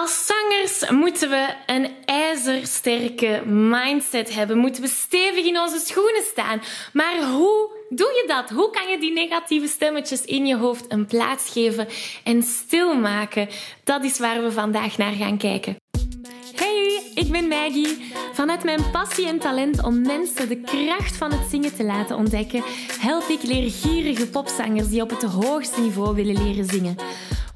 Als zangers moeten we een ijzersterke mindset hebben, moeten we stevig in onze schoenen staan. Maar hoe doe je dat? Hoe kan je die negatieve stemmetjes in je hoofd een plaats geven en stilmaken? Dat is waar we vandaag naar gaan kijken. Hey, ik ben Maggie. Vanuit mijn passie en talent om mensen de kracht van het zingen te laten ontdekken, help ik leergierige popzangers die op het hoogste niveau willen leren zingen.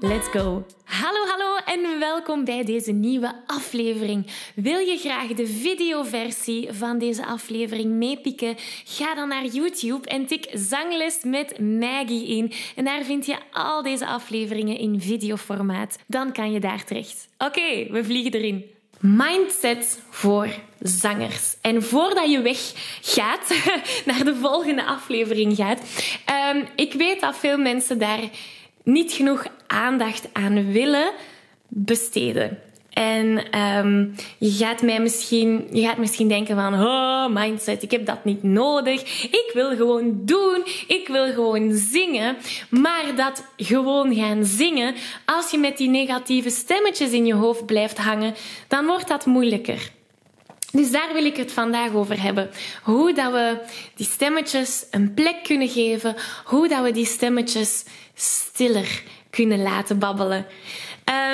Let's go! Hallo, hallo en welkom bij deze nieuwe aflevering. Wil je graag de videoversie van deze aflevering meepikken? Ga dan naar YouTube en tik Zangles met Maggie in. En daar vind je al deze afleveringen in videoformaat. Dan kan je daar terecht. Oké, we vliegen erin. Mindset voor zangers. En voordat je weggaat, naar de volgende aflevering gaat, um, ik weet dat veel mensen daar niet genoeg aandacht aan willen besteden. En um, je, gaat mij misschien, je gaat misschien denken van, oh, mindset, ik heb dat niet nodig. Ik wil gewoon doen. Ik wil gewoon zingen. Maar dat gewoon gaan zingen, als je met die negatieve stemmetjes in je hoofd blijft hangen, dan wordt dat moeilijker. Dus daar wil ik het vandaag over hebben. Hoe dat we die stemmetjes een plek kunnen geven. Hoe dat we die stemmetjes stiller kunnen laten babbelen.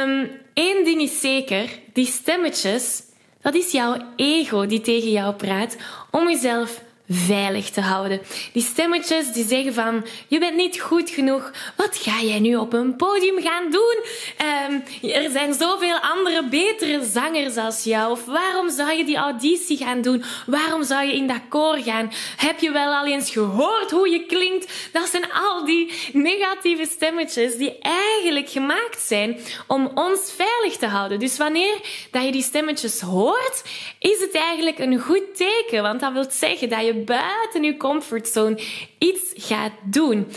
Um, Eén ding is zeker, die stemmetjes, dat is jouw ego die tegen jou praat om jezelf veilig te houden. Die stemmetjes die zeggen van, je bent niet goed genoeg. Wat ga jij nu op een podium gaan doen? Um, er zijn zoveel andere betere zangers als jou. Of waarom zou je die auditie gaan doen? Waarom zou je in dat koor gaan? Heb je wel al eens gehoord hoe je klinkt? Dat zijn al die negatieve stemmetjes die eigenlijk gemaakt zijn om ons veilig te houden. Dus wanneer dat je die stemmetjes hoort, is het eigenlijk een goed teken. Want dat wil zeggen dat je buiten je comfortzone iets gaat doen.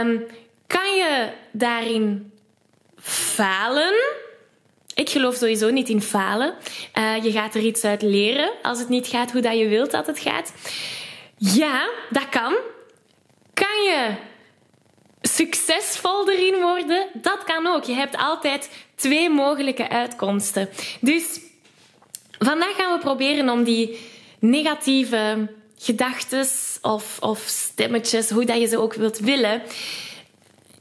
Um, kan je daarin falen? Ik geloof sowieso niet in falen. Uh, je gaat er iets uit leren als het niet gaat hoe dat je wilt dat het gaat. Ja, dat kan. Kan je succesvol erin worden? Dat kan ook. Je hebt altijd twee mogelijke uitkomsten. Dus vandaag gaan we proberen om die negatieve gedachten of, of stemmetjes, hoe dat je ze ook wilt willen,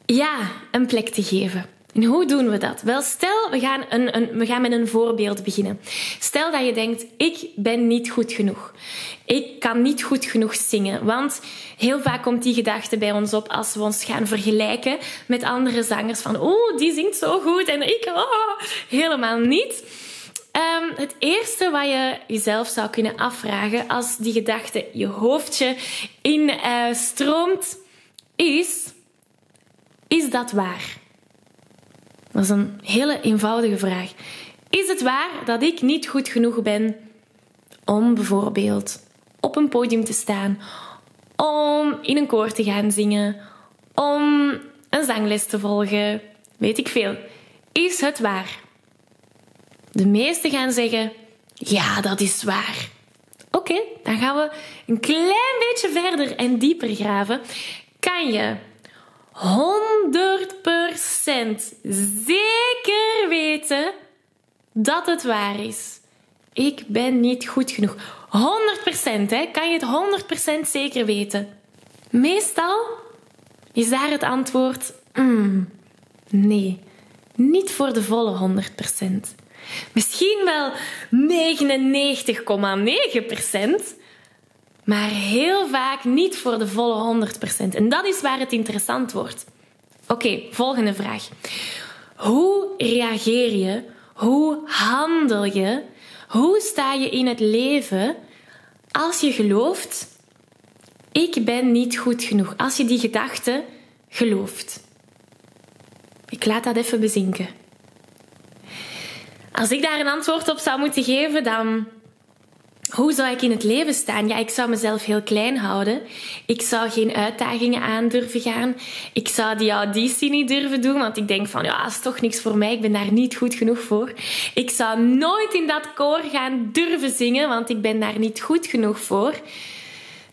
ja, een plek te geven. En hoe doen we dat? Wel, stel, we gaan, een, een, we gaan met een voorbeeld beginnen. Stel dat je denkt, ik ben niet goed genoeg. Ik kan niet goed genoeg zingen. Want heel vaak komt die gedachte bij ons op als we ons gaan vergelijken met andere zangers. Van, oh, die zingt zo goed en ik, oh, helemaal niet. Um, het eerste wat je jezelf zou kunnen afvragen als die gedachte je hoofdje in uh, stroomt, is: is dat waar? Dat is een hele eenvoudige vraag. Is het waar dat ik niet goed genoeg ben om bijvoorbeeld op een podium te staan, om in een koor te gaan zingen, om een zangles te volgen? Weet ik veel. Is het waar? De meesten gaan zeggen: Ja, dat is waar. Oké, dan gaan we een klein beetje verder en dieper graven. Kan je 100% zeker weten dat het waar is? Ik ben niet goed genoeg. 100% hè? Kan je het 100% zeker weten? Meestal is daar het antwoord: mm, nee, niet voor de volle 100%. Misschien wel 99,9%, maar heel vaak niet voor de volle 100%. En dat is waar het interessant wordt. Oké, volgende vraag. Hoe reageer je? Hoe handel je? Hoe sta je in het leven als je gelooft Ik ben niet goed genoeg. Als je die gedachte gelooft. Ik laat dat even bezinken. Als ik daar een antwoord op zou moeten geven, dan hoe zou ik in het leven staan? Ja, ik zou mezelf heel klein houden. Ik zou geen uitdagingen aan durven gaan. Ik zou die auditie niet durven doen, want ik denk van ja, dat is toch niks voor mij. Ik ben daar niet goed genoeg voor. Ik zou nooit in dat koor gaan durven zingen, want ik ben daar niet goed genoeg voor.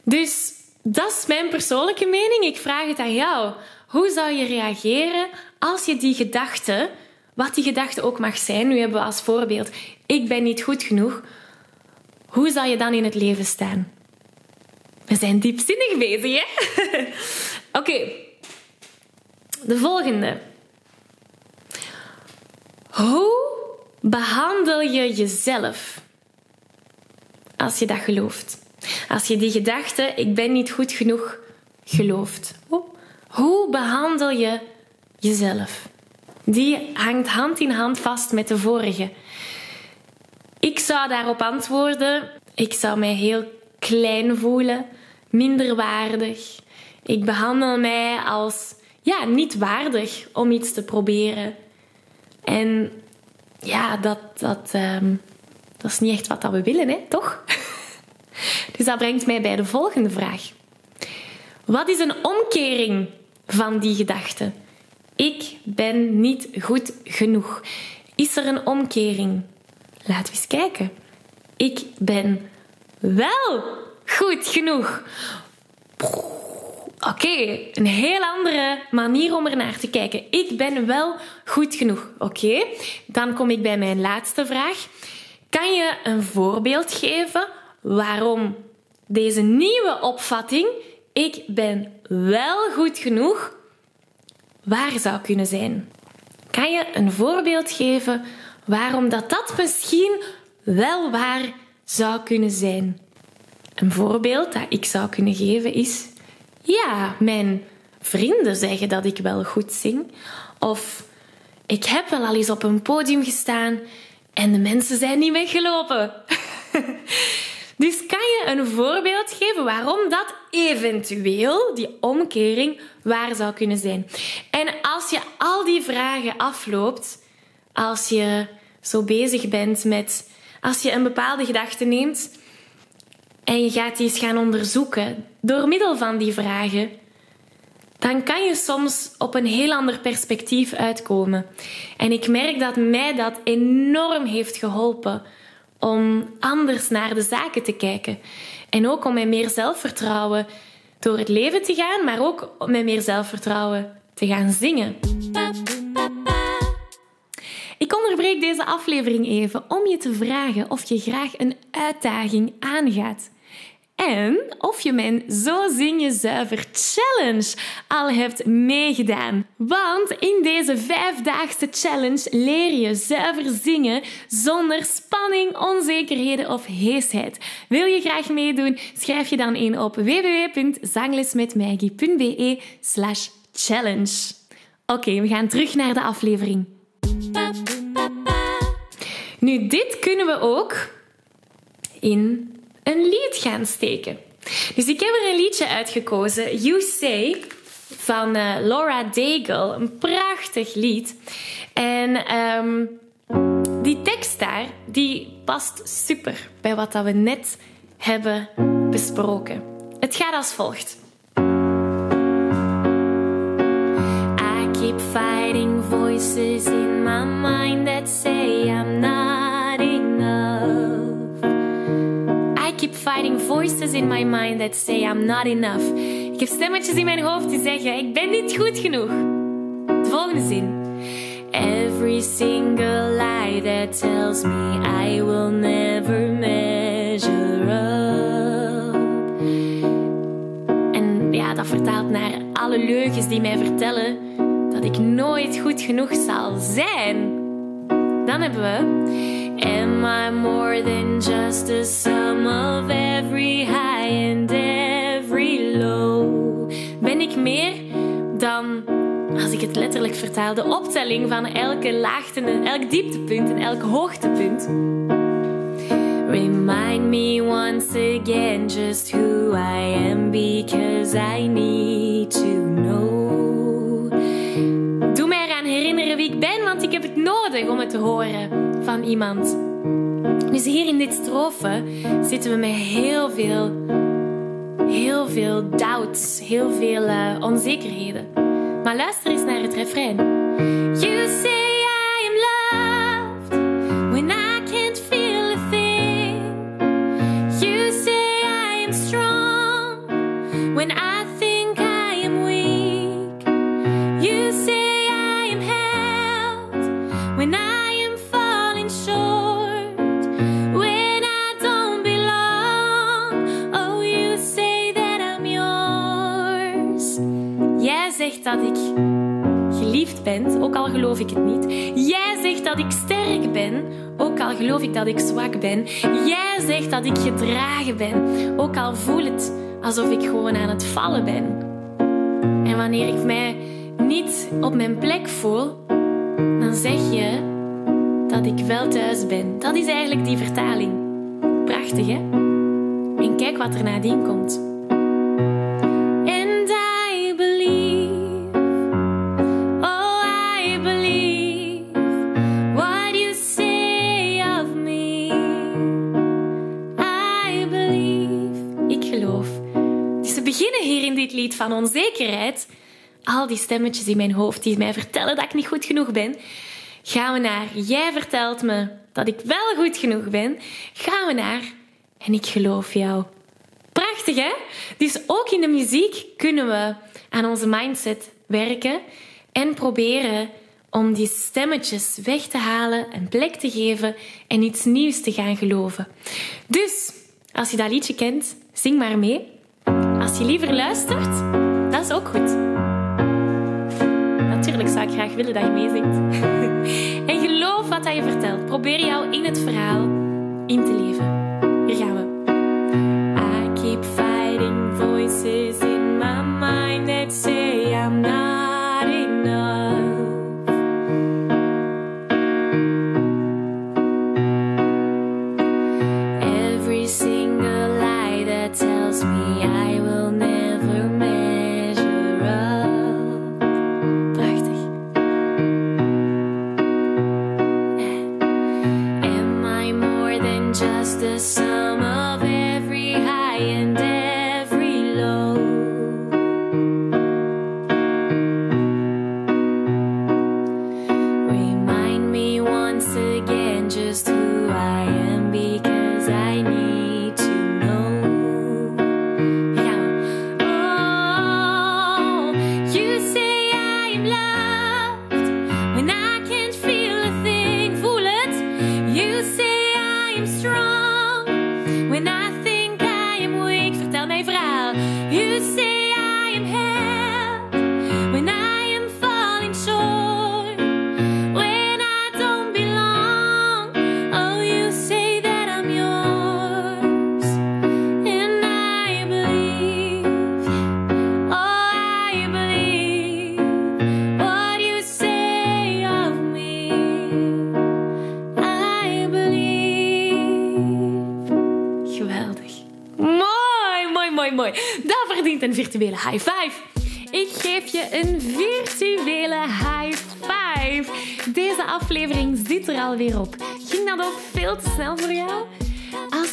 Dus dat is mijn persoonlijke mening. Ik vraag het aan jou. Hoe zou je reageren als je die gedachte, wat die gedachte ook mag zijn, nu hebben we als voorbeeld, ik ben niet goed genoeg hoe zal je dan in het leven staan? We zijn diepzinnig bezig, hè? Oké, de volgende. Hoe behandel je jezelf als je dat gelooft? Als je die gedachte, ik ben niet goed genoeg, gelooft. Hoe behandel je jezelf? Die hangt hand in hand vast met de vorige. Ik zou daarop antwoorden: ik zou mij heel klein voelen, minderwaardig. Ik behandel mij als ja, niet waardig om iets te proberen. En ja, dat, dat, um, dat is niet echt wat we willen, hè, toch? dus dat brengt mij bij de volgende vraag. Wat is een omkering van die gedachte? Ik ben niet goed genoeg. Is er een omkering? Laten we eens kijken. Ik ben wel goed genoeg. Oké, een heel andere manier om er naar te kijken. Ik ben wel goed genoeg. Oké, dan kom ik bij mijn laatste vraag. Kan je een voorbeeld geven waarom deze nieuwe opvatting, ik ben wel goed genoeg, waar zou kunnen zijn? Kan je een voorbeeld geven waarom dat, dat misschien wel waar zou kunnen zijn. Een voorbeeld dat ik zou kunnen geven is: ja, mijn vrienden zeggen dat ik wel goed zing. Of ik heb wel al eens op een podium gestaan en de mensen zijn niet weggelopen. dus kan je een voorbeeld geven waarom dat eventueel, die omkering, waar zou kunnen zijn? En als je al die vragen afloopt, als je zo bezig bent met, als je een bepaalde gedachte neemt en je gaat die eens gaan onderzoeken door middel van die vragen, dan kan je soms op een heel ander perspectief uitkomen. En ik merk dat mij dat enorm heeft geholpen om anders naar de zaken te kijken. En ook om met meer zelfvertrouwen door het leven te gaan, maar ook met meer zelfvertrouwen te gaan zingen. Ik onderbreek deze aflevering even om je te vragen of je graag een uitdaging aangaat. En of je mijn Zo Zing Je Zuiver Challenge al hebt meegedaan. Want in deze vijfdaagse challenge leer je zuiver zingen zonder spanning, onzekerheden of heesheid. Wil je graag meedoen? Schrijf je dan in op www.zanglesmetmaggie.be slash challenge. Oké, we gaan terug naar de aflevering. Nu, dit kunnen we ook in een lied gaan steken. Dus ik heb er een liedje uitgekozen, You Say, van uh, Laura Daigle. Een prachtig lied. En um, die tekst daar, die past super bij wat dat we net hebben besproken. Het gaat als volgt. I keep fighting voices in my mind that say in my mind that say I'm not enough. Ik heb stemmetjes in mijn hoofd die zeggen: Ik ben niet goed genoeg. De volgende zin. Every single lie that tells me I will never measure up. En ja, dat vertaalt naar alle leugens die mij vertellen dat ik nooit goed genoeg zal zijn. Dan hebben we Am I more than just a sum of every high and every low? Ben ik meer dan, als ik het letterlijk vertaal, de optelling van elke laagte, elk dieptepunt en elk hoogtepunt? Remind me once again just who I am because I need to know. Doe mij eraan herinneren wie ik ben, want ik heb het nodig om het te horen van iemand. Dus hier in dit strofe zitten we met heel veel, heel veel doubts, heel veel uh, onzekerheden. Maar luister eens naar het refrein. You say ook al geloof ik het niet. Jij zegt dat ik sterk ben, ook al geloof ik dat ik zwak ben. Jij zegt dat ik gedragen ben, ook al voel het alsof ik gewoon aan het vallen ben. En wanneer ik mij niet op mijn plek voel, dan zeg je dat ik wel thuis ben. Dat is eigenlijk die vertaling. Prachtig, hè? En kijk wat er nadien komt. Dit lied van onzekerheid. Al die stemmetjes in mijn hoofd die mij vertellen dat ik niet goed genoeg ben. Gaan we naar, jij vertelt me dat ik wel goed genoeg ben. Gaan we naar, en ik geloof jou. Prachtig, hè? Dus ook in de muziek kunnen we aan onze mindset werken en proberen om die stemmetjes weg te halen, een plek te geven en iets nieuws te gaan geloven. Dus, als je dat liedje kent, zing maar mee. Als je liever luistert, dat is ook goed. Natuurlijk zou ik graag willen dat je meezingt. en geloof wat hij je vertelt. Probeer jou in het verhaal in te leven. Mooi, mooi. Dat verdient een virtuele high five. Ik geef je een virtuele high five. Deze aflevering zit er alweer op. Ging dat ook veel te snel voor jou?